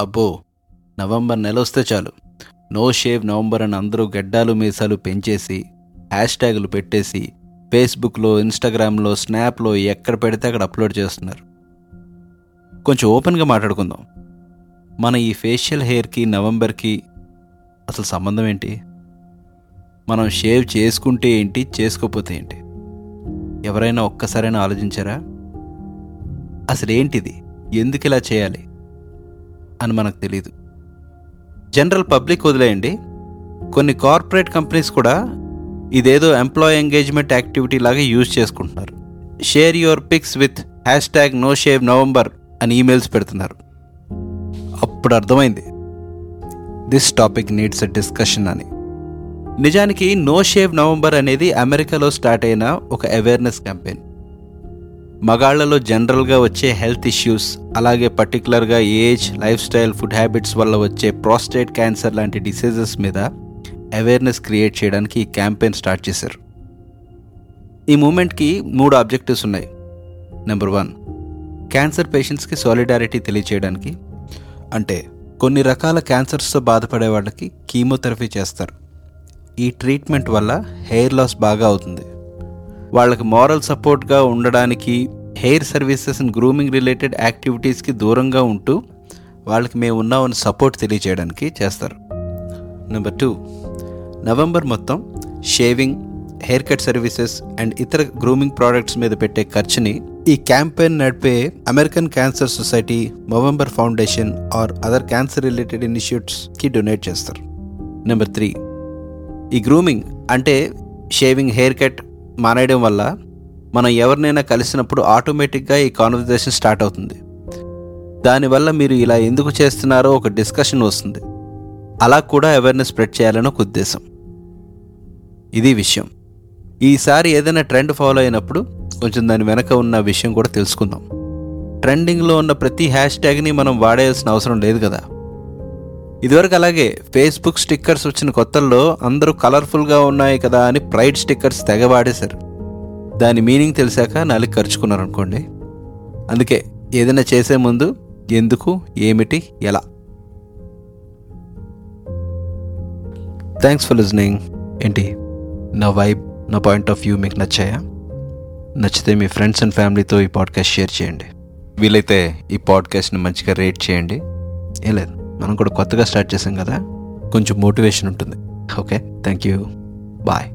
అబ్బో నవంబర్ నెల వస్తే చాలు. నో షేవ్ నవంబర్ అని అందరూ గడ్డాలు మీసాలు పెంచేసి హ్యాష్ ట్యాగులు పెట్టేసి ఫేస్బుక్లో ఇన్స్టాగ్రామ్లో స్నాప్లో ఎక్కడ పెడితే అక్కడ అప్లోడ్ చేస్తున్నారు. కొంచెం ఓపెన్గా మాట్లాడుకుందాం. మన ఈ ఫేషియల్ హెయిర్కి నవంబర్కి అసలు సంబంధం ఏంటి? మనం షేవ్ చేసుకుంటే ఏంటి చేసుకోకపోతే ఏంటి? ఎవరైనా ఒక్కసారైనా ఆలోచించారా? అసలు ఏంటిది ఎందుకు ఇలా చేయాలి? అని మనకు తెలియదు జనరల్ పబ్లిక్ వదిలేయండి. కొన్ని కార్పొరేట్ కంపెనీస్ కూడా ఇదేదో ఎంప్లాయీ ఎంగేజ్మెంట్ యాక్టివిటీ లాగా యూజ్ చేసుకుంటున్నారు. Share your pics with hashtag no shave November అని ఈమెయిల్స్ పెడుతున్నారు. అప్పుడు అర్థమైంది. This topic needs a discussion అని. నిజానికి నో షేవ్ నవంబర్ అనేది అమెరికాలో స్టార్ట్ అయిన ఒక అవేర్నెస్ క్యాంపెయిన్. మగాళ్ళలో జనరల్గా వచ్చే హెల్త్ ఇష్యూస్ అలాగే పర్టికులర్గా age lifestyle food habits వల్ల వచ్చే ప్రాస్టేట్ క్యాన్సర్ లాంటి డిసీజెస్ మీద అవేర్నెస్ క్రియేట్ చేయడానికి ఈ క్యాంపెయిన్ స్టార్ట్ చేశారు. ఈ మూమెంట్కి మూడు ఆబ్జెక్టివ్స్ ఉన్నాయి. నెంబర్ వన్ క్యాన్సర్ పేషెంట్స్కి సాలిడారిటీ తెలియచేయడానికి అంటే కొన్ని రకాల క్యాన్సర్స్తో బాధపడే వాళ్ళకి కీమోథెరపీ చేస్తారు. ఈ ట్రీట్మెంట్ వల్ల హెయిర్ లాస్ బాగా అవుతుంది. వాళ్ళకి మారల్ సపోర్ట్గా ఉండడానికి hair services and grooming related యాక్టివిటీస్కి దూరంగా ఉంటూ వాళ్ళకి మేము ఉన్నామని సపోర్ట్ తెలియజేయడానికి చేస్తారు. నెంబర్ టూ నవంబర్ మొత్తం shaving hair cut services and ఇతర గ్రూమింగ్ ప్రోడక్ట్స్ మీద పెట్టే ఖర్చుని ఈ క్యాంపెయిన్ నడిపే American Cancer Society November Foundation or other cancer related ఇనిషియేట్స్కి donate చేస్తారు. నెంబర్ త్రీ ఈ గ్రూమింగ్ అంటే షేవింగ్ హెయిర్ కట్ మానేయడం వల్ల మనం ఎవరినైనా కలిసినప్పుడు ఆటోమేటిక్గా ఈ కాన్వర్జేషన్ స్టార్ట్ అవుతుంది. దానివల్ల మీరు ఇలా ఎందుకు చేస్తున్నారో ఒక డిస్కషన్ వస్తుంది. అలా కూడా అవేర్నెస్ స్ప్రెడ్ చేయాలని ఒక ఉద్దేశం. ఇది విషయం. ఈసారి ఏదైనా ట్రెండ్ ఫాలో అయినప్పుడు కొంచెం దాని వెనక ఉన్న విషయం కూడా తెలుసుకుందాం. ట్రెండింగ్లో ఉన్న ప్రతి హ్యాష్ ట్యాగ్ని మనం వాడేయాల్సిన అవసరం లేదు కదా. ఇదివరకు అలాగే ఫేస్బుక్ స్టిక్కర్స్ వచ్చిన కొత్తల్లో అందరూ కలర్ఫుల్గా ఉన్నాయి కదా అని ప్రైడ్ స్టిక్కర్స్ తెగవాడేశారు. దాని మీనింగ్ తెలిసాక నాలుగు ఖర్చుకున్నారు అనుకోండి అందుకే ఏదైనా చేసే ముందు ఎందుకు ఏమిటి ఎలా? థ్యాంక్స్ ఫర్ లిజనింగ్ ఏంటి? నా వైబ్ నా పాయింట్ ఆఫ్ వ్యూ మీకు నచ్చాయా? నచ్చితే మీ ఫ్రెండ్స్ అండ్ ఫ్యామిలీతో ఈ పాడ్కాస్ట్ షేర్ చేయండి. వీలైతే ఈ పాడ్కాస్ట్ని మంచిగా రేట్ చేయండి. ఏం లేదు. మనం కూడా కొత్తగా స్టార్ట్ చేసాం కదా. కొంచెం మోటివేషన్ ఉంటుంది. ఓకే? Thank you bye.